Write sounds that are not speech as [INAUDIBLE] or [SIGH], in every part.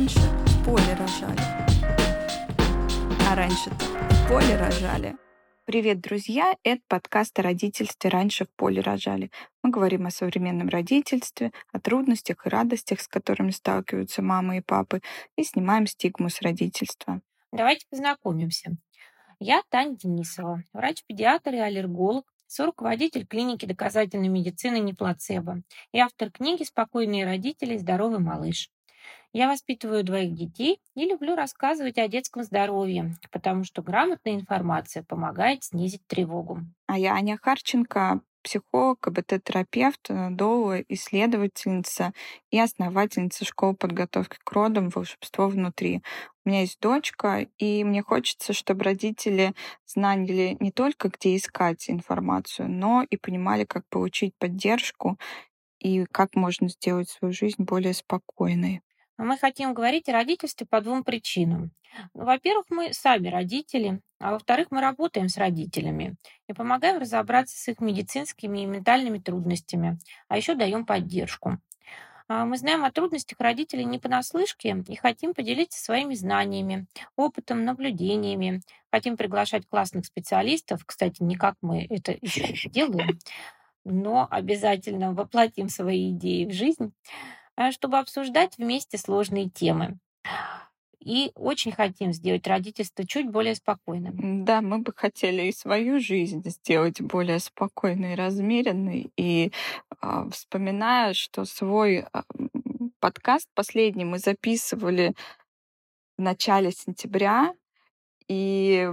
раньше в поле рожали. А раньше-то в поле рожали. Привет, друзья! Это подкаст о родительстве «Раньше в поле рожали». Мы говорим о современном родительстве, о трудностях и радостях, с которыми сталкиваются мамы и папы, и снимаем стигму с родительства. Давайте познакомимся. Я Таня Денисова, врач-педиатр и аллерголог, соруководитель клиники доказательной медицины «Не плацебо» и автор книги «Спокойные родители. Здоровый малыш». Я воспитываю двоих детей и люблю рассказывать о детском здоровье, потому что грамотная информация помогает снизить тревогу. А я Аня Харченко, психолог, КБТ-терапевт, доула, исследовательница и основательница школы подготовки к родам «Волшебство внутри». У меня есть дочка, и мне хочется, чтобы родители знали не только, где искать информацию, но и понимали, как получить поддержку и как можно сделать свою жизнь более спокойной. Мы хотим говорить о родительстве по двум причинам. Ну, во-первых, мы сами родители, а во-вторых, мы работаем с родителями и помогаем разобраться с их медицинскими и ментальными трудностями, а еще даем поддержку. А, мы знаем о трудностях родителей не понаслышке и хотим поделиться своими знаниями, опытом, наблюдениями. Хотим приглашать классных специалистов, кстати, не как мы это еще [LAUGHS] делаем, но обязательно воплотим свои идеи в жизнь чтобы обсуждать вместе сложные темы. И очень хотим сделать родительство чуть более спокойным. Да, мы бы хотели и свою жизнь сделать более спокойной размеренной. И э, вспоминая, что свой э, подкаст последний мы записывали в начале сентября, и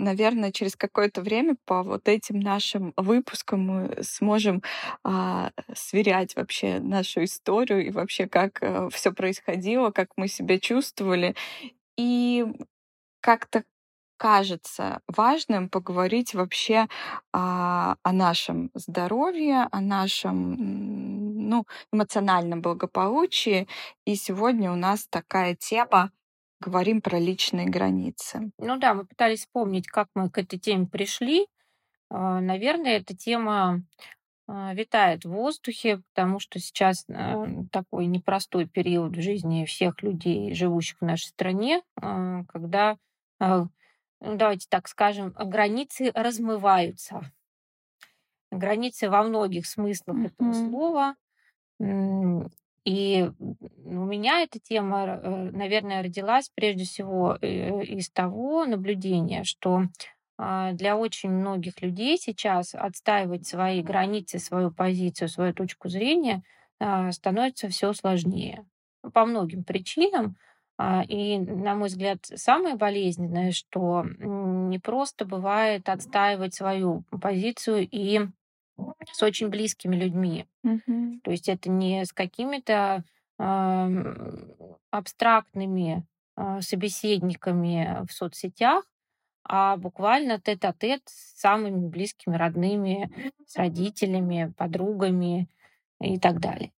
наверное, через какое-то время по вот этим нашим выпускам мы сможем а, сверять вообще нашу историю и вообще как а, э, все происходило, как мы себя чувствовали. И как-то кажется важным поговорить вообще а, о нашем здоровье, о нашем ну, эмоциональном благополучии. И сегодня у нас такая тема говорим про личные границы. Ну да, мы пытались вспомнить, как мы к этой теме пришли. А, наверное, эта тема а, витает в воздухе, потому что сейчас а, такой непростой период в жизни всех людей, живущих в нашей стране, когда, ну, давайте так скажем, границы размываются. Границы во многих смыслах mm-hmm. этого слова. И у меня эта тема, э, наверное, родилась прежде всего э, из того наблюдения, что а, для очень многих людей сейчас отстаивать свои границы, свою позицию, свою точку зрения а, становится все сложнее. По многим причинам. А, и, на мой взгляд, самое болезненное, что не просто бывает отстаивать свою позицию и с очень близкими людьми. Мгм. То есть это не с какими-то ам, абстрактными а, собеседниками в соцсетях, а буквально тет-а-тет с самыми близкими, родными, с родителями, подругами и так далее.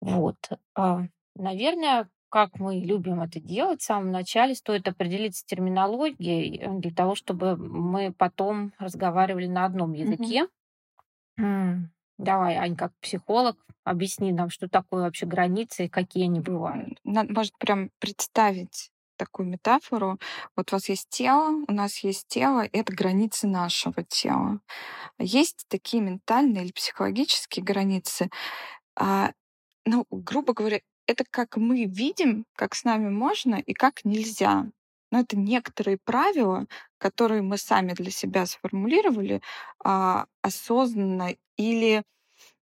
Вот. А, Наверное, как мы любим это делать, в самом начале стоит определиться с терминологией э, для того, чтобы мы потом разговаривали на одном языке. М, Давай, Ань, как психолог, объясни нам, что такое вообще границы и какие они бывают. Надо, может, прям представить такую метафору. Вот у вас есть тело, у нас есть тело, это границы нашего тела. Есть такие ментальные или психологические границы. А, ну, грубо говоря, это как мы видим, как с нами можно и как нельзя. Но это некоторые правила, которые мы сами для себя сформулировали а, осознанно или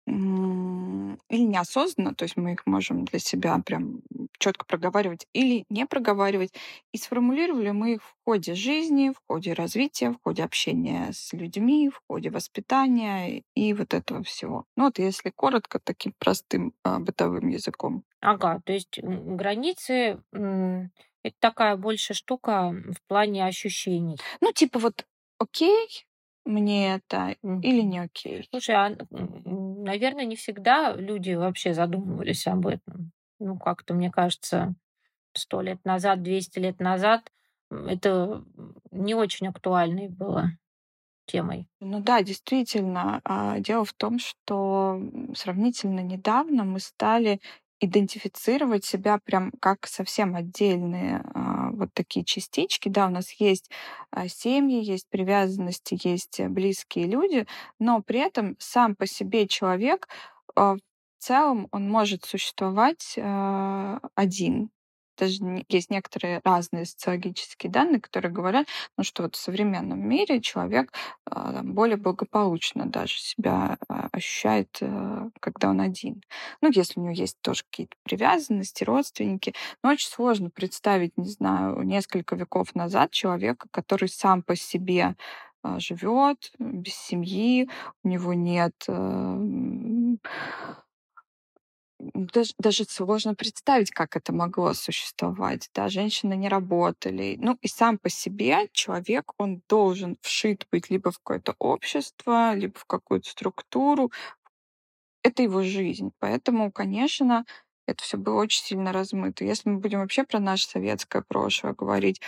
или неосознанно, то есть мы их можем для себя прям четко проговаривать или не проговаривать. И сформулировали мы их в ходе жизни, в ходе развития, в ходе общения с людьми, в ходе воспитания и вот этого всего. Ну вот если коротко, таким простым а, бытовым языком. Ага, то есть границы это такая больше штука в плане ощущений. Ну, типа вот окей, мне это или не окей. Слушай, а, наверное, не всегда люди вообще задумывались об этом. Ну, как-то, мне кажется, сто лет назад, 200 лет назад это не очень актуальной было темой. Ну да, действительно. А, дело в том, что сравнительно недавно мы стали идентифицировать себя прям как совсем отдельные а, вот такие частички. Да, у нас есть а, семьи, есть привязанности, есть близкие люди, но при этом сам по себе человек а, в целом он может существовать один даже есть некоторые разные социологические данные, которые говорят, ну, что вот в современном мире человек э, более благополучно даже себя э, ощущает, э, когда он один. Ну, если у него есть тоже какие-то привязанности, родственники. Но очень сложно представить, не знаю, несколько веков назад человека, который сам по себе живет без семьи, у него нет даже, даже сложно представить, как это могло существовать. Да, женщины не работали. Ну и сам по себе человек, он должен вшит быть либо в какое-то общество, либо в какую-то структуру. Это его жизнь. Поэтому, конечно, это все было очень сильно размыто. Если мы будем вообще про наше советское прошлое говорить,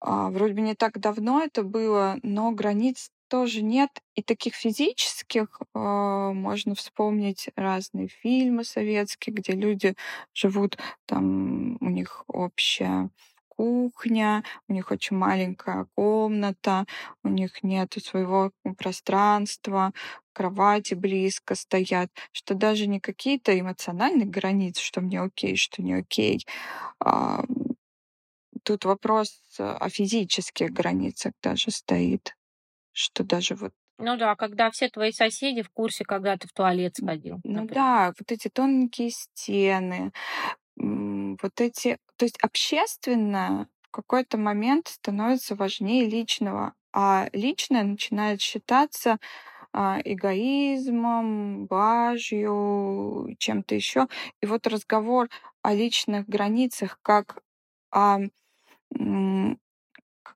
а, вроде бы не так давно это было, но границ тоже нет. И таких физических э, можно вспомнить разные фильмы советские, где люди живут, там у них общая кухня, у них очень маленькая комната, у них нет своего пространства, кровати близко стоят, что даже не какие-то эмоциональные границы, что мне окей, что не окей. А, тут вопрос о физических границах даже стоит что даже вот ну да, когда все твои соседи в курсе, когда ты в туалет сходил. Ну например. да, вот эти тонкие стены, вот эти... То есть общественное в какой-то момент становится важнее личного, а личное начинает считаться а, эгоизмом, блажью, чем-то еще. И вот разговор о личных границах как о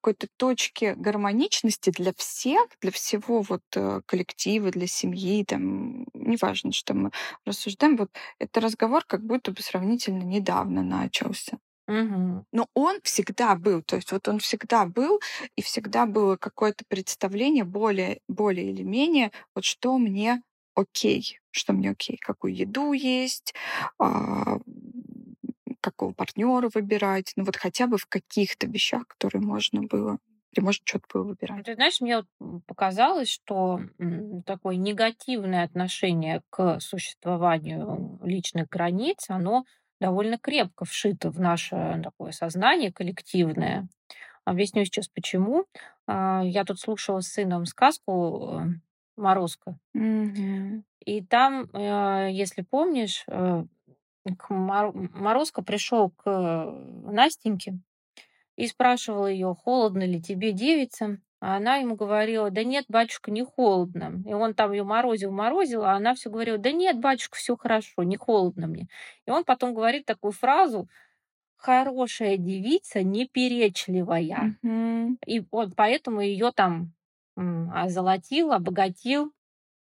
какой-то точки гармоничности для всех, для всего вот э, коллектива, для семьи, там, неважно, что мы рассуждаем, вот это разговор как будто бы сравнительно недавно начался. Угу. Но он всегда был, то есть вот он всегда был, и всегда было какое-то представление более, более или менее, вот что мне окей, что мне окей, какую еду есть, а, какого партнера выбирать, ну вот хотя бы в каких-то вещах, которые можно было или может что-то было выбирать. Ты знаешь, мне показалось, что такое негативное отношение к существованию личных границ, оно довольно крепко вшито в наше такое сознание коллективное. Объясню сейчас почему. А, я тут слушала с сыном сказку э, Морозко. Mm-hmm. И там, э, если помнишь, э, к Мор... Морозко пришел к э, Настеньке и спрашивал ее, холодно ли тебе, девица. А она ему говорила, да нет, батюшка, не холодно. И он там ее морозил, морозил, а она все говорила, да нет, батюшка, все хорошо, не холодно мне. И он потом говорит такую фразу, хорошая девица, неперечливая. Mm-hmm. И он поэтому ее там озолотил, обогатил,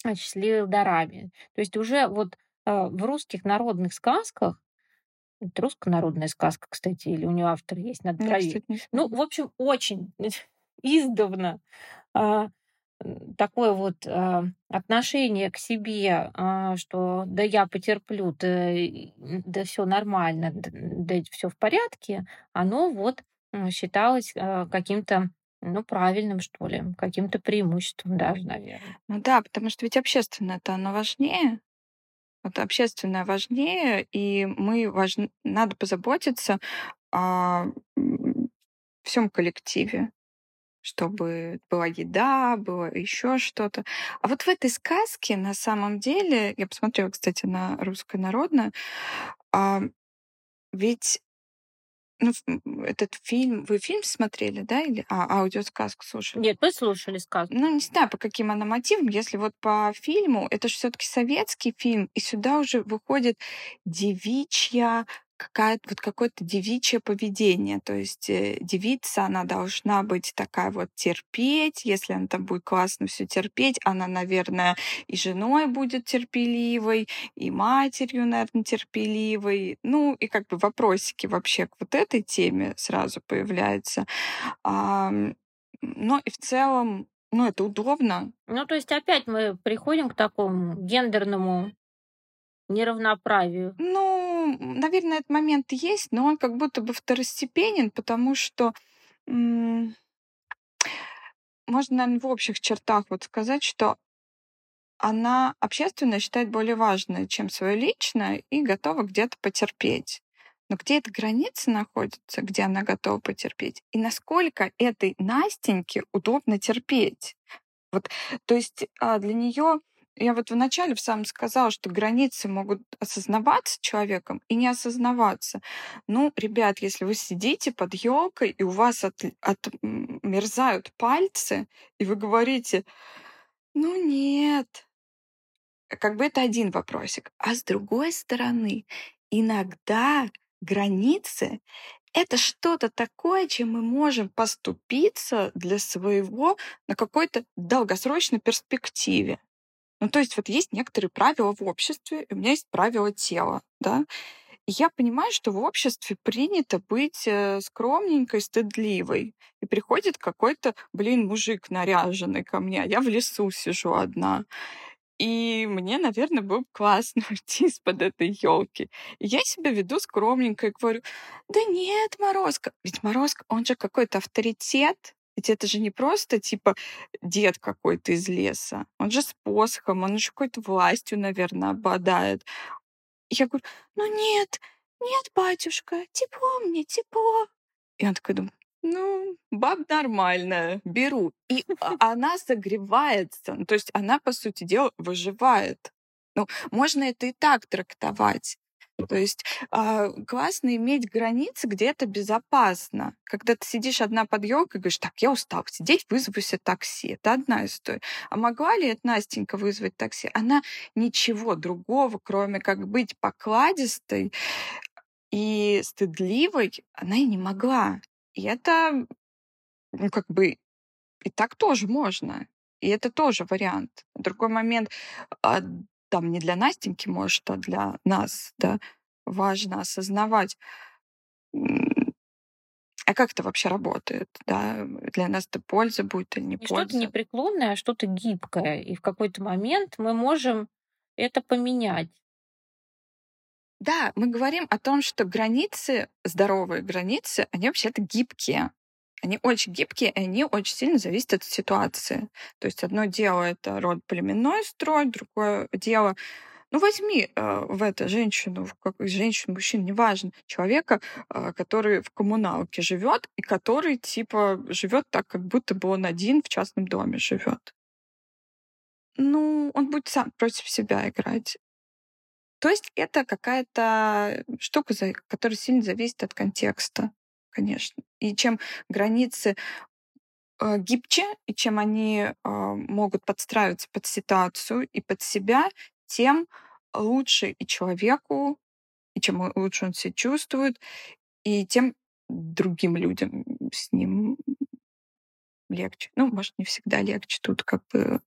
осчастливил дарами. То есть уже вот в русских народных сказках, это русская народная сказка, кстати, или у нее автор есть, надо проверить. Ну, в общем, очень [LAUGHS] издавна а, такое вот а, отношение к себе, что да я потерплю, да, да все нормально, да все в порядке, оно вот считалось каким-то ну, правильным, что ли, каким-то преимуществом даже, наверное. Ну да, потому что ведь общественное-то оно важнее, вот общественное важнее, и мы важны, надо позаботиться о всем коллективе, чтобы была еда, было еще что-то. А вот в этой сказке на самом деле, я посмотрела, кстати, на русское народное, а, ведь ну, этот фильм, вы фильм смотрели, да, или а, аудиосказку слушали? Нет, мы слушали сказку. Ну, не знаю, по каким она мотивам. Если вот по фильму, это же все-таки советский фильм, и сюда уже выходит девичья какая-то вот какое-то девичье поведение. То есть э, девица, она должна быть такая вот терпеть. Если она там будет классно все терпеть, она, наверное, и женой будет терпеливой, и матерью, наверное, терпеливой. Ну, и как бы вопросики вообще к вот этой теме сразу появляются. А, но и в целом, ну, это удобно. Ну, то есть опять мы приходим к такому гендерному неравноправию? Ну, наверное, этот момент есть, но он как будто бы второстепенен, потому что можно, наверное, в общих чертах вот сказать, что она общественно считает более важной, чем свое личное, и готова где-то потерпеть. Но где эта граница находится, где она готова потерпеть? И насколько этой Настеньке удобно терпеть? Вот, то есть а, для нее я вот вначале в самом сказала, что границы могут осознаваться человеком и не осознаваться. Ну, ребят, если вы сидите под елкой и у вас от, отмерзают пальцы, и вы говорите, ну нет, как бы это один вопросик. А с другой стороны, иногда границы это что-то такое, чем мы можем поступиться для своего на какой-то долгосрочной перспективе. Ну, то есть вот есть некоторые правила в обществе, у меня есть правила тела, да. И я понимаю, что в обществе принято быть э, скромненькой, стыдливой. И приходит какой-то, блин, мужик наряженный ко мне, а я в лесу сижу одна. И мне, наверное, было бы классно [LAUGHS] уйти из-под этой елки. И я себя веду скромненько и говорю, да нет, Морозко. Ведь Морозко, он же какой-то авторитет. Ведь это же не просто, типа, дед какой-то из леса. Он же с посохом, он же какой-то властью, наверное, обладает. Я говорю, ну нет, нет, батюшка, тепло мне, тепло. И он такой думает, ну, баб нормальная, беру. И она согревается. Ну, то есть она, по сути дела, выживает. Ну, можно это и так трактовать. То есть э, классно иметь границы, где это безопасно. Когда ты сидишь одна под елкой и говоришь, так, я устал сидеть, вызову себе такси. Это одна история. А могла ли эта Настенька вызвать такси? Она ничего другого, кроме как быть покладистой и стыдливой, она и не могла. И это, ну, как бы, и так тоже можно. И это тоже вариант. Другой момент, а, там не для Настеньки, может, а для нас, да, важно осознавать, а как это вообще работает, да, для нас это польза будет или не И польза. что-то непреклонное, а что-то гибкое. И в какой-то момент мы можем это поменять. Да, мы говорим о том, что границы, здоровые границы, они вообще-то гибкие. Они очень гибкие, и они очень сильно зависят от ситуации. То есть одно дело — это род племенной строй, другое дело ну, возьми э, в это женщину, в как, женщину, мужчину, неважно, человека, э, который в коммуналке живет и который типа живет так, как будто бы он один в частном доме живет. Ну, он будет сам против себя играть. То есть это какая-то штука, которая сильно зависит от контекста, конечно. И чем границы э, гибче, и чем они э, могут подстраиваться под ситуацию и под себя, тем лучше и человеку, и чем лучше он себя чувствует, и тем другим людям с ним легче. Ну, может, не всегда легче. Тут как бы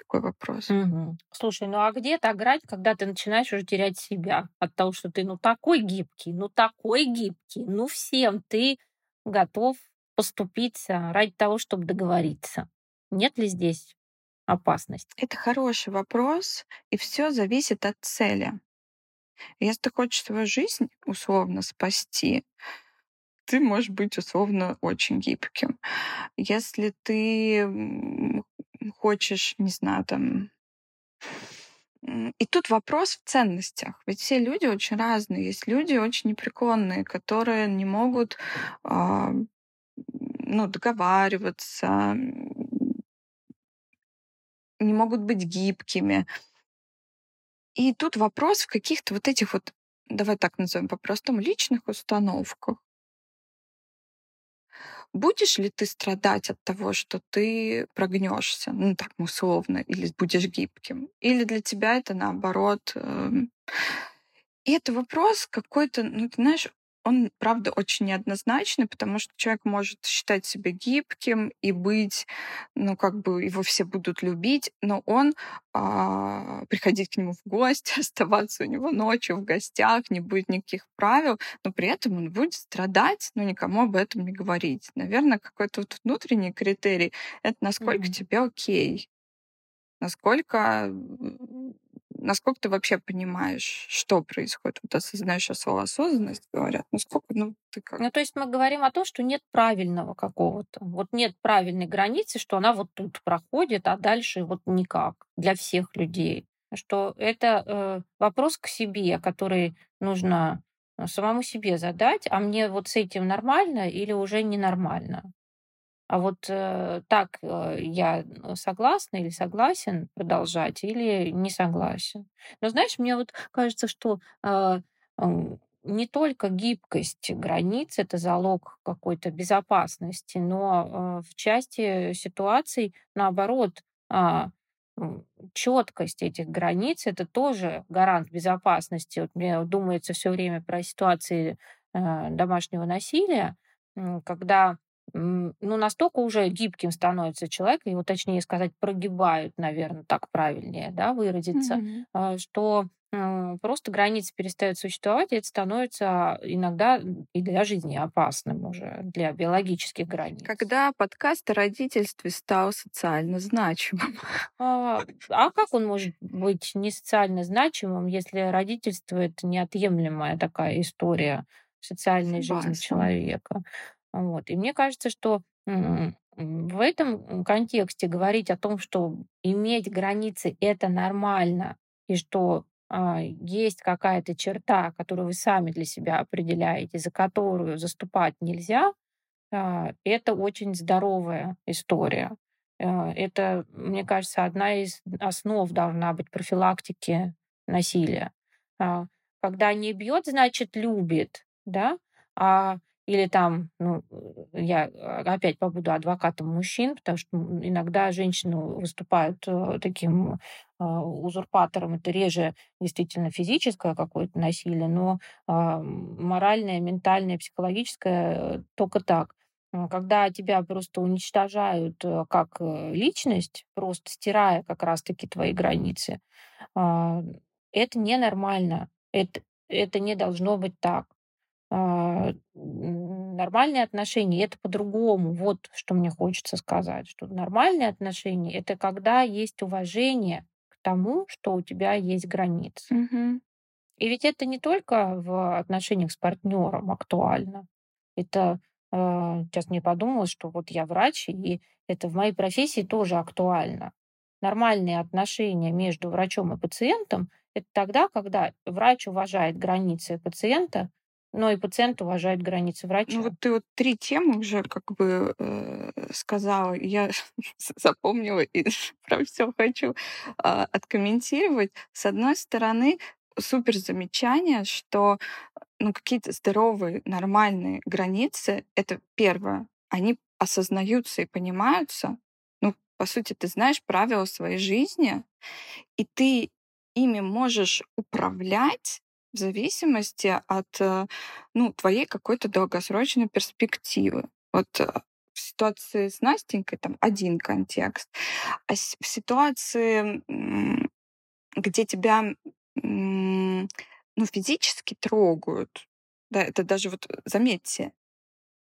такой вопрос. Мгм. Слушай, ну а где так грань, когда ты начинаешь уже терять себя от того, что ты ну такой гибкий, ну такой гибкий, ну всем ты готов поступиться ради того, чтобы договориться. Нет ли здесь опасности? Это хороший вопрос, и все зависит от цели. Если ты хочешь свою жизнь условно спасти, ты можешь быть условно очень гибким. Если ты хочешь, не знаю, там... И тут вопрос в ценностях. Ведь все люди очень разные. Есть люди очень непреклонные, которые не могут э, ну, договариваться, не могут быть гибкими. И тут вопрос в каких-то вот этих вот, давай так назовем по-простому, личных установках. Будешь ли ты страдать от того, что ты прогнешься, ну так условно, или будешь гибким? Или для тебя это наоборот? Эм, и это вопрос какой-то, ну ты знаешь, он, правда, очень неоднозначный, потому что человек может считать себя гибким и быть, ну, как бы его все будут любить, но он а, приходить к нему в гости, [LAUGHS] оставаться у него ночью в гостях, не будет никаких правил, но при этом он будет страдать, но никому об этом не говорить. Наверное, какой-то вот внутренний критерий — это насколько mm-hmm. тебе окей, насколько насколько ты вообще понимаешь, что происходит? Вот осознаешь слово осознанность, говорят. Насколько, ну, ты как? Ну, то есть мы говорим о том, что нет правильного какого-то. Вот нет правильной границы, что она вот тут проходит, а дальше вот никак для всех людей. Что это э, вопрос к себе, который нужно э, самому себе задать, а мне вот с этим нормально или уже ненормально? А вот э, так э, я согласна или согласен продолжать, или не согласен. Но знаешь, мне вот кажется, что э, не только гибкость границ это залог какой-то безопасности, но э, в части ситуаций, наоборот, э, четкость этих границ это тоже гарант безопасности. Вот мне думается все время про ситуации э, домашнего насилия, когда ну, настолько уже гибким становится человек, его, точнее сказать, прогибают, наверное, так правильнее, да, выразиться, mm-hmm. что просто границы перестают существовать, и это становится иногда и для жизни опасным уже, для биологических границ. Когда подкаст о родительстве стал социально значимым? [LAUGHS] А, а как он может быть не социально значимым, если родительство — это неотъемлемая такая история социальной Согласна. жизни человека? Вот. И мне кажется, что в этом контексте говорить о том, что иметь границы это нормально, и что а, есть какая-то черта, которую вы сами для себя определяете, за которую заступать нельзя, а, это очень здоровая история. А, это, мне кажется, одна из основ должна быть профилактики насилия. Когда не бьет, значит любит, да, а или там, ну, я опять побуду адвокатом мужчин, потому что иногда женщины выступают э, таким а, узурпатором. Это реже действительно физическое какое-то насилие, но а, моральное, ментальное, психологическое только так. А, когда тебя просто уничтожают э, как э, личность, просто стирая как раз-таки твои границы, это ненормально. Это, это не должно быть так. А, нормальные отношения это по-другому. Вот что мне хочется сказать, что нормальные отношения это когда есть уважение к тому, что у тебя есть границы. Угу. И ведь это не только в отношениях с партнером актуально. Это э, сейчас мне подумалось, что вот я врач, и это в моей профессии тоже актуально. Нормальные отношения между врачом и пациентом это тогда, когда врач уважает границы пациента, но и пациент уважает границы врача. Ну вот ты вот три темы уже как бы э, сказала, я [LAUGHS] запомнила и [LAUGHS] про все хочу э, откомментировать. С одной стороны, супер замечание, что ну, какие-то здоровые, нормальные границы, это первое, они осознаются и понимаются. Ну, по сути, ты знаешь правила своей жизни, и ты ими можешь управлять в зависимости от э, ну, твоей какой-то долгосрочной перспективы. Вот э, в ситуации с Настенькой там один контекст, а в ситуации, где тебя ну, физически трогают, да, это даже вот заметьте,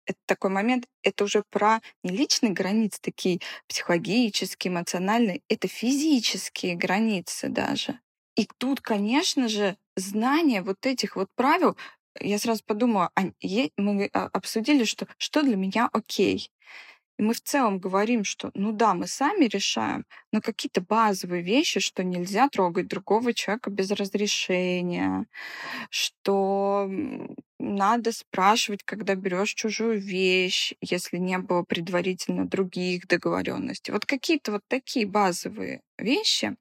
это такой момент, это уже про не личные границы, такие психологические, эмоциональные, это физические границы даже. И тут, конечно же, знание вот этих вот правил, я сразу подумала, мы а, обсудили, что что для меня окей. И мы в целом говорим, что ну да, мы сами решаем, но какие-то базовые вещи, что нельзя трогать другого человека без разрешения, что надо спрашивать, когда берешь чужую вещь, если не было предварительно других договоренностей. Вот какие-то вот такие базовые вещи,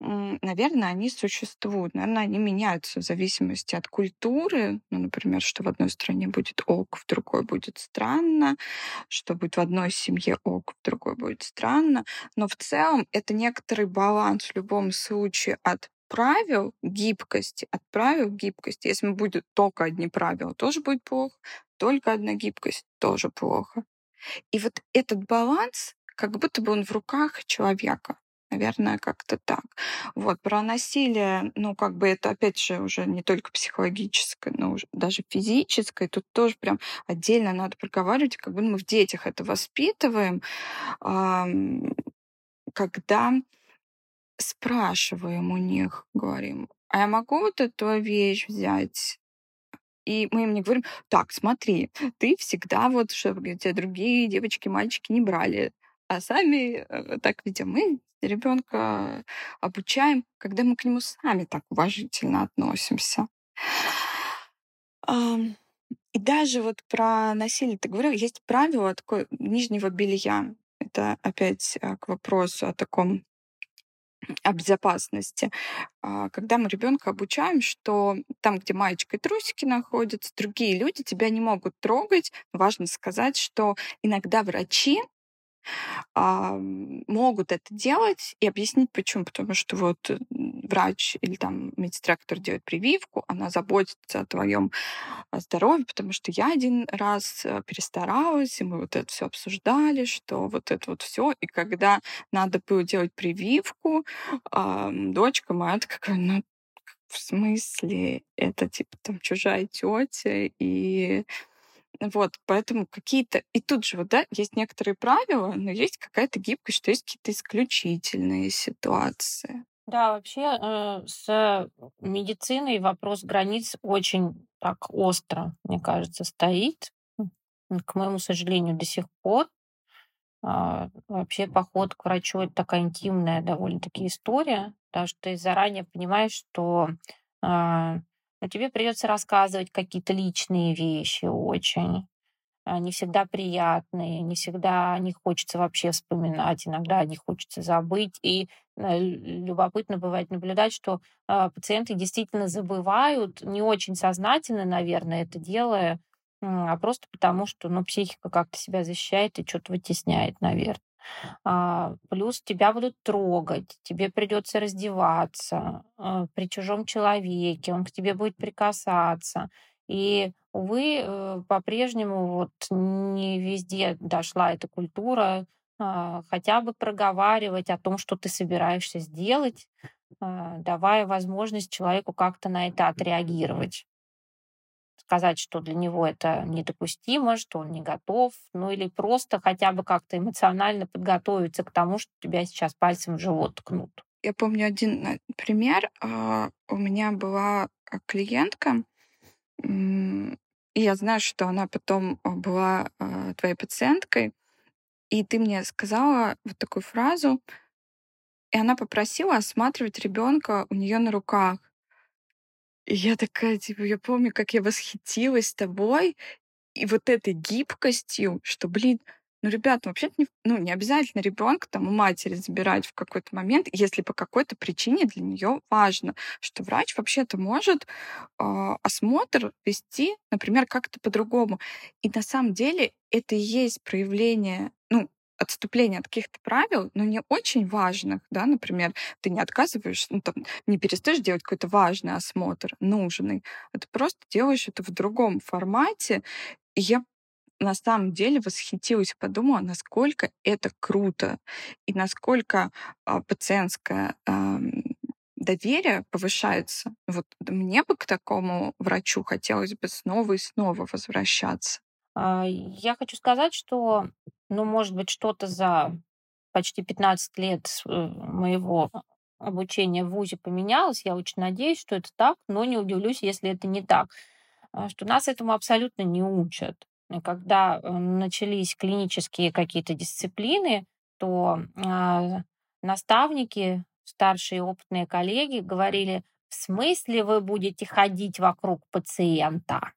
наверное, они существуют. Наверное, они меняются в зависимости от культуры. Ну, например, что в одной стране будет ок, в другой будет странно, что будет в одной семье ок, в другой будет странно. Но в целом это некоторый баланс в любом случае от правил гибкости, от правил гибкости. Если будет только одни правила, тоже будет плохо. Только одна гибкость тоже плохо. И вот этот баланс, как будто бы он в руках человека. Наверное, как-то так. Вот, про насилие, ну, как бы это, опять же, уже не только психологическое, но уже даже физическое. Тут тоже прям отдельно надо проговаривать, как бы мы в детях это воспитываем, когда спрашиваем у них, говорим, а я могу вот эту вещь взять? И мы им не говорим, так, смотри, ты всегда вот, чтобы тебя другие девочки, мальчики не брали. А сами э, так ведем. Мы ребенка обучаем, когда мы к нему сами так уважительно относимся. И даже вот про насилие ты говорил, есть правило такое нижнего белья. Это опять э, к вопросу о таком о безопасности. А, когда мы ребенка обучаем, что там, где маечка и трусики находятся, другие люди тебя не могут трогать. Важно сказать, что иногда врачи могут это делать и объяснить почему. Потому что вот врач или там медсестра, который делает прививку, она заботится о твоем а, здоровье, потому что я один раз э, перестаралась, и мы вот это все обсуждали, что вот это вот все. И когда надо было делать прививку, дочка моя такая, ну в смысле, это типа там чужая тетя, и вот, поэтому какие-то... И тут же вот, да, есть некоторые правила, но есть какая-то гибкость, что есть какие-то исключительные ситуации. Да, вообще э, с медициной вопрос границ очень так остро, мне кажется, стоит. К моему сожалению, до сих пор. А, вообще поход к врачу это такая интимная довольно-таки история, потому что ты заранее понимаешь, что а, но тебе придется рассказывать какие-то личные вещи очень, а, не всегда приятные, не всегда не хочется вообще вспоминать, иногда не хочется забыть. И э, любопытно бывает наблюдать, что а, пациенты действительно забывают, не очень сознательно, наверное, это делая, а просто потому, что ну, психика как-то себя защищает и что-то вытесняет, наверное. А, плюс тебя будут трогать, тебе придется раздеваться а, при чужом человеке, он к тебе будет прикасаться. И, увы, э, по-прежнему вот не везде дошла эта культура а, хотя бы проговаривать о том, что ты собираешься сделать, давая возможность человеку как-то на это отреагировать сказать, что для него это недопустимо, что он не готов, ну или просто хотя бы как-то эмоционально подготовиться к тому, что тебя сейчас пальцем в живот ткнут. Я помню один э, пример. А, у меня была э, клиентка, и я знаю, что она потом э, была твоей пациенткой, и ты мне сказала вот такую фразу, и она попросила осматривать ребенка у нее на руках. Я такая, типа, я помню, как я восхитилась тобой и вот этой гибкостью, что, блин, ну, ребята, ну, вообще-то не, ну, не обязательно ребенка там у матери забирать в какой-то момент, если по какой-то причине для нее важно, что врач вообще-то может э, осмотр вести, например, как-то по-другому. И на самом деле это и есть проявление, отступление от каких-то правил, но не очень важных, да, например, ты не отказываешь, ну, там, не перестаешь делать какой-то важный осмотр, нужный, а ты просто делаешь это в другом формате. И я на самом деле восхитилась и подумала, насколько это круто и насколько а, пациентское а, доверие повышается. Вот мне бы к такому врачу хотелось бы снова и снова возвращаться. А, я хочу сказать, что, ну, может быть, что-то за почти 15 лет э, моего обучения в ВУЗе поменялось. Я очень надеюсь, что это так, но не удивлюсь, если это не так. А, что нас этому абсолютно не учат. И когда э, начались клинические какие-то дисциплины, то э, наставники, старшие опытные коллеги говорили, в смысле вы будете ходить вокруг пациента?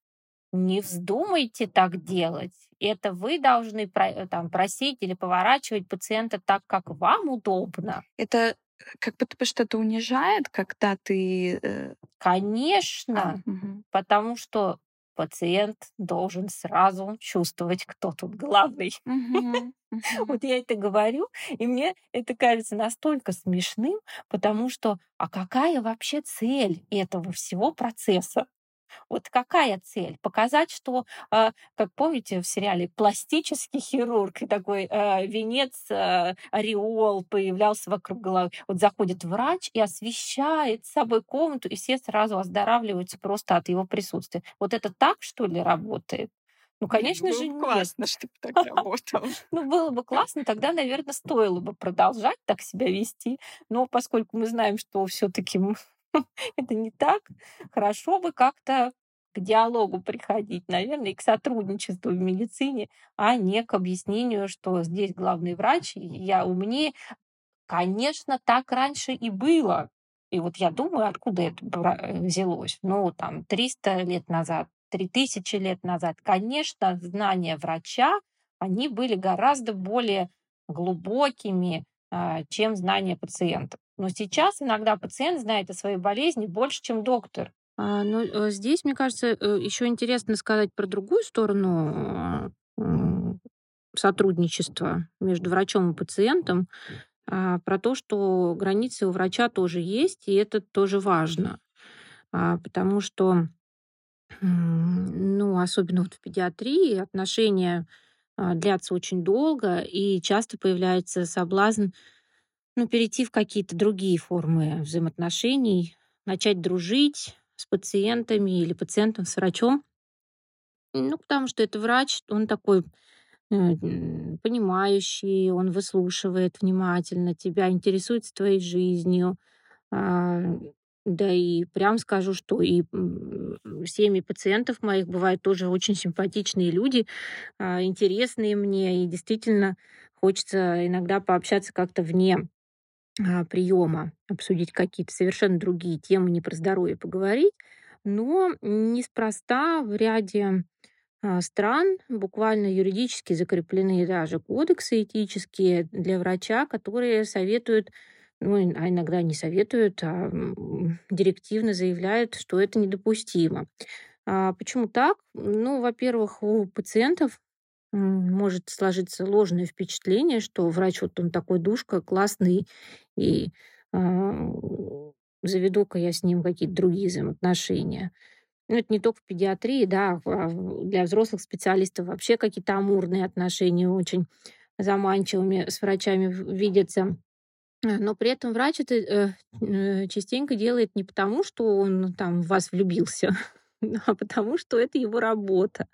Не вздумайте так делать. Это вы должны там, просить или поворачивать пациента так, как вам удобно. Это э, как будто бы что-то унижает, когда ты... Э, Конечно, а, угу. потому что пациент должен сразу чувствовать, кто тут главный. [LAUGHS] Вот я это говорю, и мне это кажется настолько смешным, потому что а какая вообще цель этого всего процесса? Вот какая цель? Показать, что, а, как помните в сериале «Пластический хирург», и такой э, венец, э, ореол появлялся вокруг головы. Вот заходит врач и освещает с собой комнату, и все сразу оздоравливаются просто от его присутствия. Вот это так, что ли, работает? Ну, конечно же, нет. классно, чтобы [LAUGHS] так работал. Ну, было бы классно, тогда, наверное, стоило бы продолжать так себя вести. Но поскольку мы знаем, что все таки [LAUGHS] это не так, хорошо бы как-то к диалогу приходить, наверное, и к сотрудничеству в медицине, а не к объяснению, что здесь главный врач, я умнее. Конечно, так раньше и было. И вот я думаю, откуда это взялось. Ну, там, 300 лет назад, 3000 лет назад. Конечно, знания врача, они были гораздо более глубокими, а, чем знания пациента. Но сейчас иногда пациент знает о своей болезни больше, чем доктор. А, ну, э, здесь, мне кажется, э, еще интересно сказать про другую сторону сотрудничества между врачом и пациентом, а, про то, что границы у врача тоже есть, и это тоже важно. А, потому что, ну, особенно вот в педиатрии отношения длятся очень долго, и часто появляется соблазн ну, перейти в какие-то другие формы взаимоотношений, начать дружить, с пациентами или пациентом с врачом. Ну, потому что это врач, он такой э, понимающий, он выслушивает внимательно тебя, интересуется твоей жизнью. А, да и прям скажу, что и всеми пациентов моих бывают тоже очень симпатичные люди, а, интересные мне, и действительно хочется иногда пообщаться как-то вне приема, обсудить какие-то совершенно другие темы, не про здоровье поговорить. Но неспроста в ряде а, стран буквально юридически закреплены даже кодексы этические для врача, которые советуют, ну, а иногда не советуют, а директивно заявляют, что это недопустимо. А почему так? Ну, во-первых, у пациентов может сложиться ложное впечатление, что врач вот он такой душка, классный, и э, заведу-ка я с ним какие-то другие взаимоотношения. Ну, это не только в педиатрии, да, а для взрослых специалистов вообще какие-то амурные отношения очень заманчивыми с врачами видятся. Но при этом врач это э, э, частенько делает не потому, что он там в вас влюбился, [LAUGHS] [LAUGHS] а потому что это его работа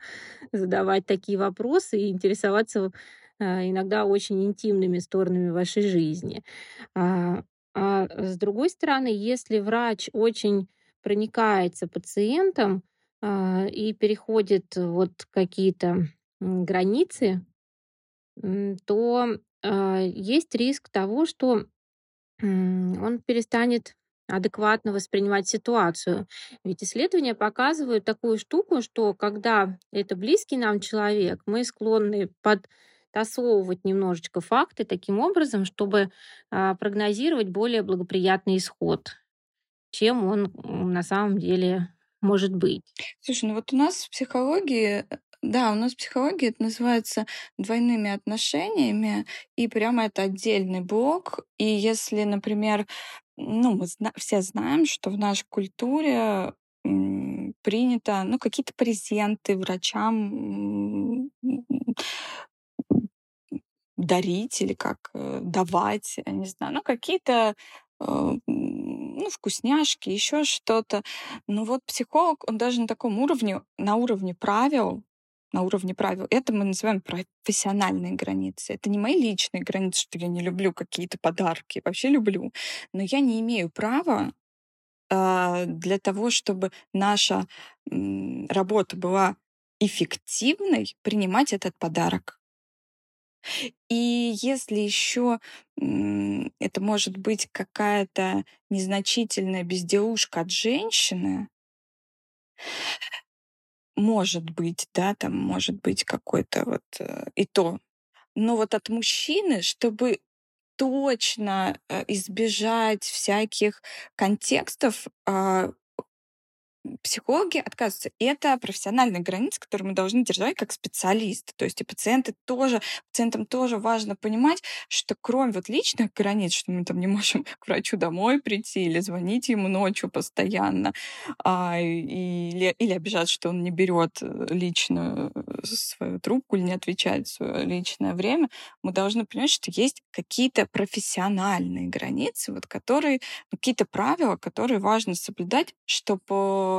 задавать такие вопросы и интересоваться а, иногда очень интимными сторонами вашей жизни. А, а с другой стороны, если врач очень проникается пациентом а, и переходит вот какие-то границы, то есть риск того, что он перестанет адекватно воспринимать ситуацию. Ведь исследования показывают такую штуку, что когда это близкий нам человек, мы склонны подтасовывать немножечко факты таким образом, чтобы а, прогнозировать более благоприятный исход, чем он на самом деле может быть. Слушай, ну вот у нас в психологии э, да, у нас в психологии это называется двойными отношениями, и прямо это отдельный блок. И если, например, ну, мы зна- все знаем, что в нашей культуре принято, ну, какие-то презенты врачам дарить или как э, давать, я не знаю, ну, какие-то э, ну, вкусняшки, еще что-то. Но вот психолог, он даже на таком уровне, на уровне правил, на уровне правил. Это мы называем профессиональные границы. Это не мои личные границы, что я не люблю какие-то подарки. Вообще люблю. Но я не имею права э, для того, чтобы наша э, работа была эффективной, принимать этот подарок. И если еще это может быть какая-то незначительная безделушка от женщины, может быть, да, там может быть какой-то вот э, и то. Но вот от мужчины, чтобы точно э, избежать всяких контекстов, а, психологи отказываются. Это профессиональные границы, которые мы должны держать как специалисты. То есть и пациенты тоже, пациентам тоже важно понимать, что кроме вот личных границ, что мы там не можем [LAUGHS] к врачу домой прийти или звонить ему ночью постоянно, а, или, или обижаться, что он не берет э, личную э, свою трубку или не отвечает в свое личное время, мы должны понимать, что есть какие-то профессиональные границы, вот которые, ну, какие-то правила, которые важно соблюдать, чтобы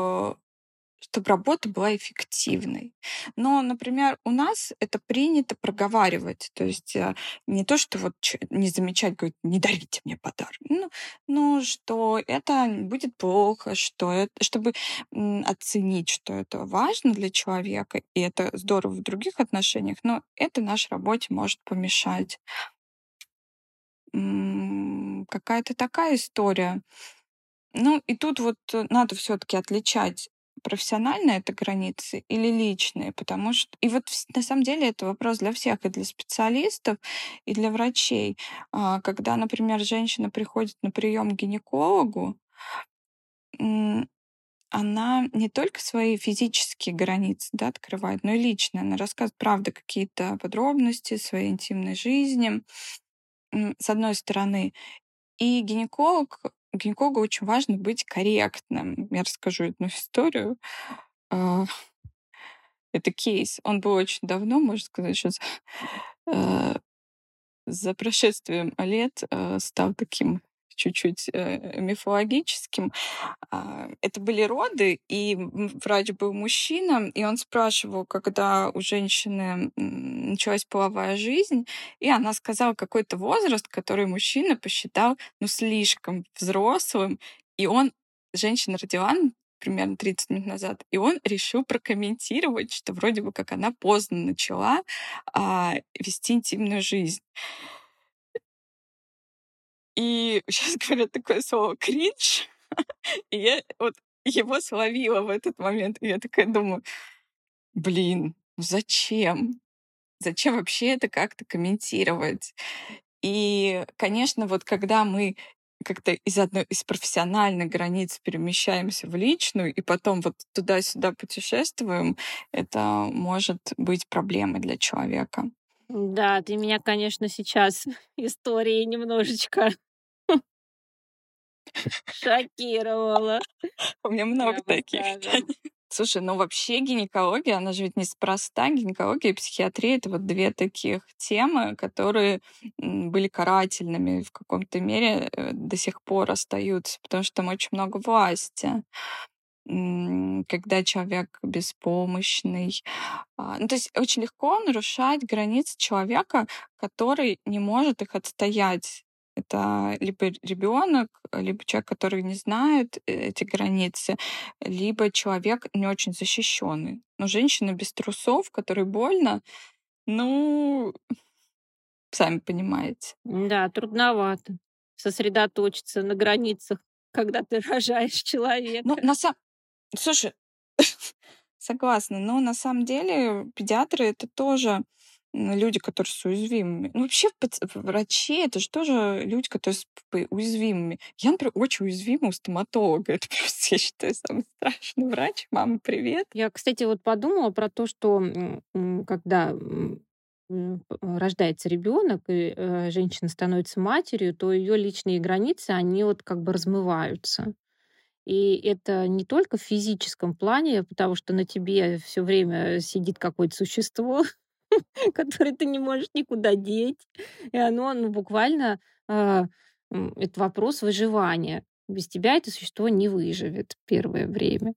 чтобы работа была эффективной. Но, например, у нас это принято проговаривать. То есть э, не то, что вот не замечать, говорить, не дарите мне подарок. Ну, ну что это будет плохо, что это, чтобы оценить, что это важно для человека, и это здорово в других отношениях, но это нашей работе может помешать. Какая-то такая история. Ну, и тут вот э, надо все-таки отличать профессиональные это границы или личные, потому что... И вот на самом деле это вопрос для всех, и для специалистов, и для врачей. А, когда, например, женщина приходит на прием к гинекологу, она не только свои физические границы да, открывает, но и личные. Она рассказывает, правда, какие-то подробности своей интимной жизни, с одной стороны. И гинеколог гинекологу очень важно быть корректным. Я расскажу одну историю. А, это кейс. Он был очень давно, можно сказать, сейчас э, за прошествием лет э, стал таким чуть-чуть э, мифологическим. Э, это были роды, и врач был мужчина, и он спрашивал, когда у женщины началась половая жизнь, и она сказала какой-то возраст, который мужчина посчитал ну, слишком взрослым, и он, женщина родила примерно 30 минут назад, и он решил прокомментировать, что вроде бы как она поздно начала а, вести интимную жизнь. И [LAUGHS] сейчас говорят такое слово «кринж», [LAUGHS] и я вот его словила в этот момент. И я такая думаю, блин, ну зачем? Зачем вообще это как-то комментировать? И, конечно, вот когда мы как-то из одной из профессиональных границ перемещаемся в личную и потом вот туда-сюда путешествуем, это может быть проблемой для человека. Да, ты меня, конечно, сейчас [LAUGHS] историей немножечко шокировала. У меня много таких. [LAUGHS] Слушай, ну вообще гинекология, она же ведь неспроста. Гинекология и психиатрия — это вот две таких темы, которые были карательными в каком-то мере э, до сих пор остаются, потому что там очень много власти когда человек беспомощный. А, ну, то есть очень легко нарушать границы человека, который не может их отстоять. Это либо ребенок, либо человек, который не знает э, эти границы, либо человек не очень защищенный. Но женщина без трусов, которой больно, ну, сами понимаете. Да, трудновато сосредоточиться на границах, когда ты рожаешь человека. Ну, на самом... Слушай, [LAUGHS] согласна, но на самом деле педиатры это тоже люди, которые с уязвимыми. Ну, вообще врачи — это же тоже люди, которые уязвимыми. Я, например, очень уязвима у стоматолога. [LAUGHS] Это просто, я считаю, самый страшный врач. Мама, привет. Я, кстати, вот подумала про то, что когда рождается ребенок и э, женщина становится матерью, то ее личные границы, они вот как бы размываются. И это не только в физическом плане, потому что на тебе все время сидит какое-то существо, [LAUGHS] [LAUGHS] которое ты не можешь никуда деть. И оно ну, буквально э, это вопрос выживания. Без тебя это существо не выживет первое время.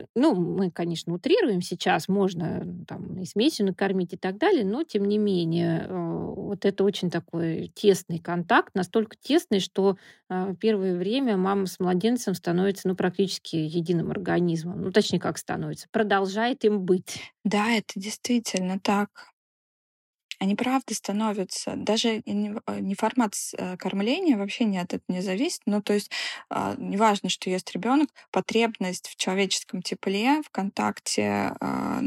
Э, ну, мы, конечно, утрируем сейчас, можно там и смесью накормить и так далее, но тем не менее, э, вот это очень такой тесный контакт, настолько тесный, что э, первое время мама с младенцем становится, ну, практически единым организмом. Ну, точнее, как становится, продолжает им быть. Да, это действительно так они правда становятся, даже не, не формат кормления вообще не от этого не зависит, ну то есть э, неважно, что есть ребенок, потребность в человеческом тепле, в контакте э,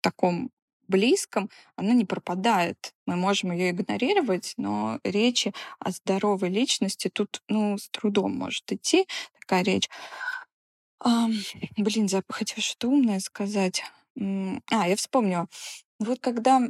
таком близком, она не пропадает. Мы можем ее игнорировать, но речи о здоровой личности тут, ну, с трудом может идти такая речь. А, блин, хотела что-то умное сказать. А, я вспомнила. Вот когда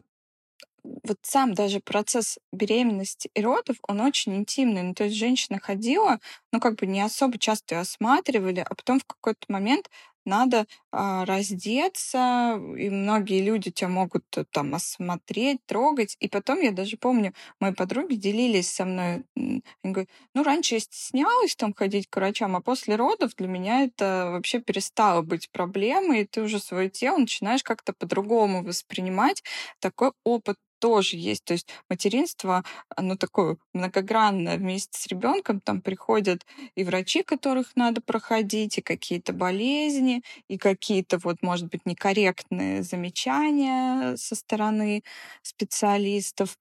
вот сам даже процесс беременности и родов, он очень интимный. Ну, то есть женщина ходила, ну, как бы не особо часто ее осматривали, а потом в какой-то момент надо а, раздеться, и многие люди тебя могут э, там осмотреть, трогать. И потом я даже помню, мои подруги делились со мной. Они говорят, ну, раньше я стеснялась там ходить к врачам, а после родов для меня это вообще перестало быть проблемой, и ты уже свое тело начинаешь как-то по-другому воспринимать. Такой опыт тоже есть. То есть материнство, оно такое многогранное. Вместе с ребенком там приходят и врачи, которых надо проходить, и какие-то болезни, и какие-то вот, может быть, некорректные замечания со стороны специалистов.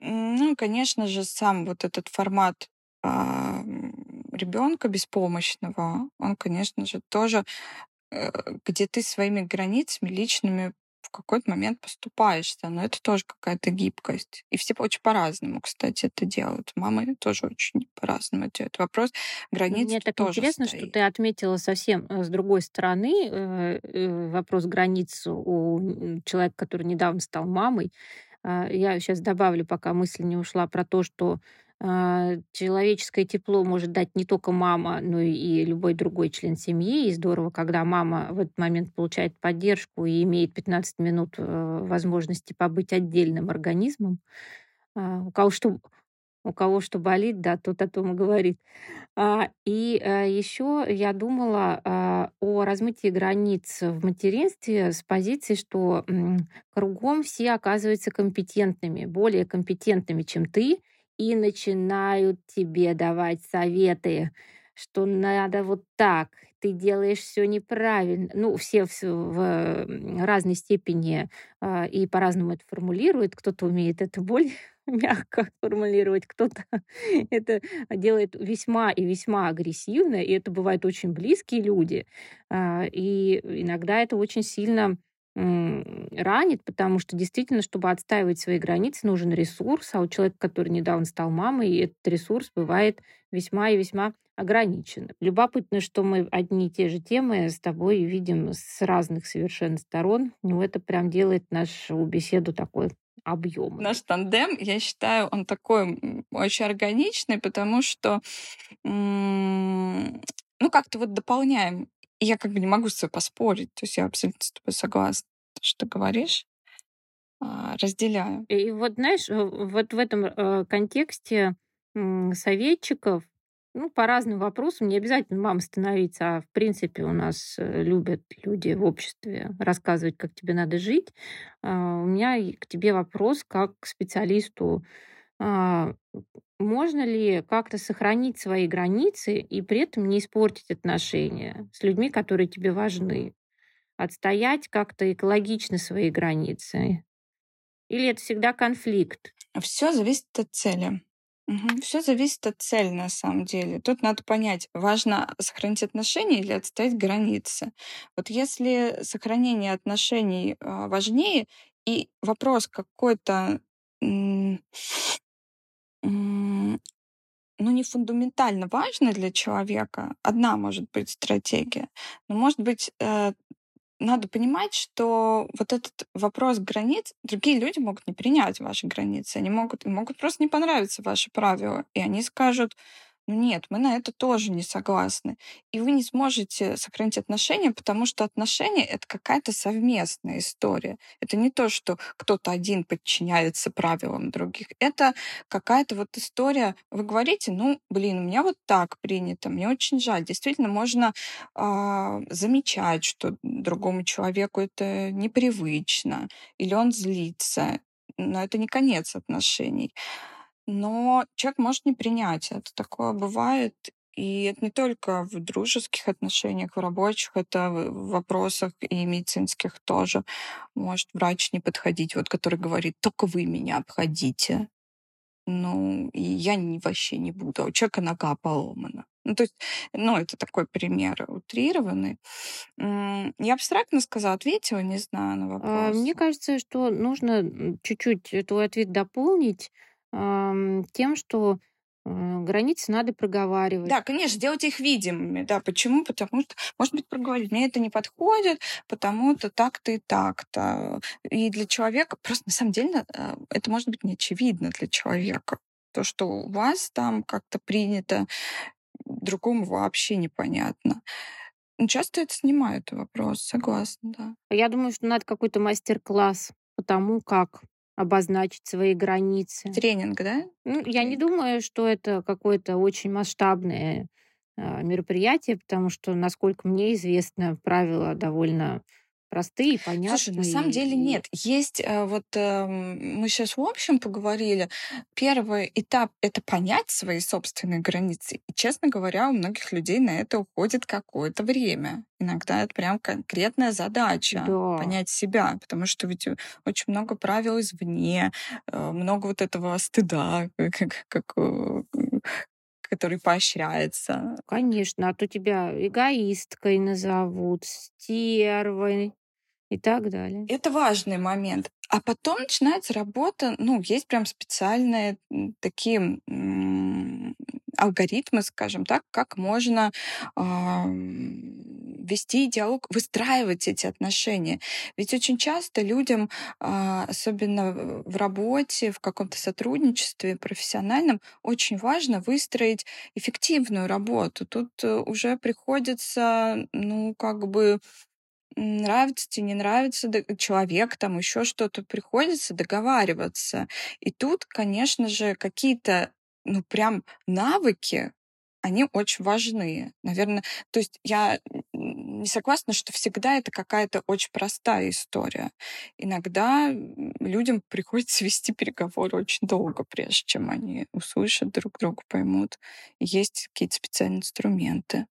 Ну, конечно же, сам вот этот формат а, ребенка беспомощного, он, конечно же, тоже э, где ты своими границами личными в какой-то момент поступаешься, но это тоже какая-то гибкость. И все очень по-разному, кстати, это делают. Мамы тоже очень по-разному делают. Вопрос границ Мне так тоже интересно, стоит. что ты отметила совсем э, с другой стороны э, э, вопрос границ у человека, который недавно стал мамой. А, я сейчас добавлю, пока мысль не ушла, про то, что человеческое тепло может дать не только мама, но и любой другой член семьи. И здорово, когда мама в этот момент получает поддержку и имеет 15 минут э, возможности побыть отдельным организмом. А, у кого что, у кого что болит, да, тот о том и говорит. А, и э, еще я думала о размытии границ в материнстве с позиции, что кругом все оказываются компетентными, более компетентными, чем ты, и начинают тебе давать советы, что надо вот так, ты делаешь все неправильно. Ну, все в, в разной степени э, и по-разному это формулируют. Кто-то умеет это более [LAUGHS] мягко формулировать, кто-то [LAUGHS] это делает весьма и весьма агрессивно, и это бывают очень близкие люди. Э, и иногда это очень сильно ранит, потому что действительно, чтобы отстаивать свои границы, нужен ресурс, а у человека, который недавно стал мамой, этот ресурс бывает весьма и весьма ограничен. Любопытно, что мы одни и те же темы с тобой видим с разных совершенно сторон. Ну, это прям делает нашу беседу такой объем. Наш тандем, я считаю, он такой очень органичный, потому что ну, как-то вот дополняем я как бы не могу с тобой поспорить. То есть я абсолютно с тобой согласна, что ты говоришь. А, разделяю. И вот, знаешь, вот в этом э, контексте советчиков, ну, по разным вопросам, не обязательно мам становиться, а в принципе у нас э, любят люди в обществе рассказывать, как тебе надо жить. А, у меня к тебе вопрос как к специалисту а, можно ли как-то сохранить свои границы и при этом не испортить отношения с людьми, которые тебе важны? Отстоять как-то экологично свои границы? Или это всегда конфликт? Все зависит от цели. Угу. Все зависит от цели на самом деле. Тут надо понять, важно сохранить отношения или отстоять границы. Вот если сохранение отношений а, важнее, и вопрос какой-то ну, не фундаментально важно для человека. Одна может быть стратегия. Но, может быть, э, надо понимать, что вот этот вопрос границ, другие люди могут не принять ваши границы, они могут, могут просто не понравиться ваши правила, и они скажут, нет, мы на это тоже не согласны. И вы не сможете сохранить отношения, потому что отношения — это какая-то совместная история. Это не то, что кто-то один подчиняется правилам других. Это какая-то вот история. Вы говорите, ну, блин, у меня вот так принято, мне очень жаль. Действительно, можно э, замечать, что другому человеку это непривычно, или он злится. Но это не конец отношений. Но человек может не принять это. Такое бывает. И это не только в дружеских отношениях, в рабочих, это в вопросах и медицинских тоже. Может врач не подходить, вот который говорит, только вы меня обходите. Ну, и я не, вообще не буду. А у человека нога поломана. Ну, то есть, ну, это такой пример утрированный. Я абстрактно сказала, ответила, не знаю, на а, вопрос. Мне кажется, что нужно чуть-чуть твой ответ дополнить тем, что э, границы надо проговаривать. Да, конечно, делать их видимыми. Да, почему? Потому что, может быть, проговорить, мне это не подходит, потому-то так-то и так-то. И для человека просто, на самом деле, э, это может быть не очевидно для человека. То, что у вас там как-то принято, другому вообще непонятно. Ну, часто это снимают вопрос, согласна, да. Я думаю, что надо какой-то мастер-класс по тому, как обозначить свои границы. Тренинг, да? Ну, я не думаю, что это какое-то очень масштабное а, мероприятие, потому что, насколько мне известно, правила довольно простые, понятные. Слушай, на самом деле нет. Есть э, вот э, мы сейчас в общем поговорили. Первый этап — это понять свои собственные границы. И, честно говоря, у многих людей на это уходит какое-то время. Иногда это прям конкретная задача Да. понять себя, потому что ведь э, очень много правил извне, э, много вот этого стыда, как, как, который поощряется. Конечно, а то тебя эгоисткой назовут, стервой и так далее. Это важный момент. А потом начинается работа, ну, есть прям специальные такие алгоритмы, скажем так, как можно м, вести диалог, выстраивать эти отношения. Ведь очень часто людям, а, особенно в работе, в каком-то сотрудничестве профессиональном, очень важно выстроить эффективную работу. Тут э, уже приходится, ну, как бы нравится тебе, не нравится человек, там еще что-то, приходится договариваться. И тут, конечно же, какие-то, ну, прям навыки, они очень важны. Наверное, то есть я не согласна, что всегда это какая-то очень простая история. Иногда людям приходится [LAUGHS] вести переговоры очень долго, прежде чем они услышат друг друга, поймут. Есть какие-то специальные инструменты.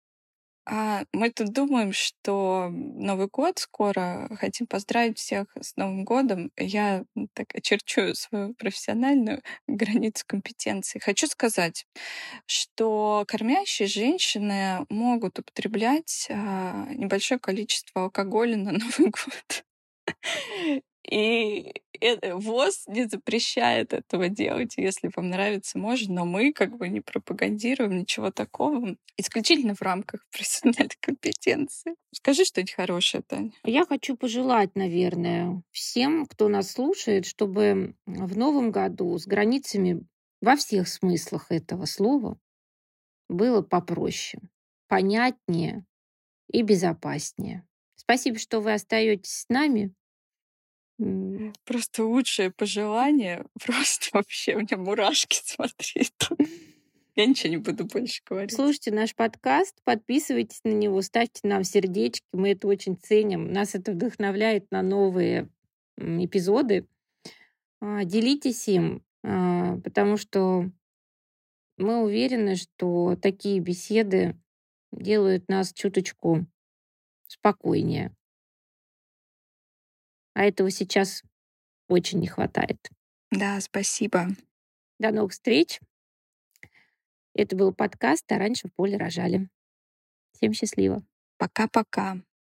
А мы тут думаем, что Новый год скоро, хотим поздравить всех с Новым годом. Я так очерчу свою профессиональную [LAUGHS] границу компетенции. Хочу сказать, что кормящие женщины могут употреблять а, небольшое количество алкоголя на [LAUGHS] Новый год. И э, ВОЗ не запрещает этого делать. Если вам нравится, можно, но мы как бы не пропагандируем ничего такого. Исключительно в рамках [LAUGHS] профессиональной компетенции. Скажи что-нибудь хорошее, Таня. Я хочу пожелать, наверное, всем, кто нас слушает, чтобы в новом году с границами во всех смыслах этого слова было попроще, понятнее и безопаснее. Спасибо, что вы остаетесь с нами. Просто лучшее пожелание. [LAUGHS] Просто вообще у меня мурашки, [LAUGHS] смотри. тут. Я ничего не буду больше говорить. Слушайте наш подкаст, подписывайтесь на него, ставьте нам сердечки, мы это очень ценим. Нас это вдохновляет на новые эпизоды. А, Делитесь им, а, потому что мы уверены, что такие беседы делают нас чуточку спокойнее. А этого сейчас очень не хватает. Да, спасибо. До новых встреч. Это был подкаст «А раньше в поле рожали». Всем счастливо. Пока-пока.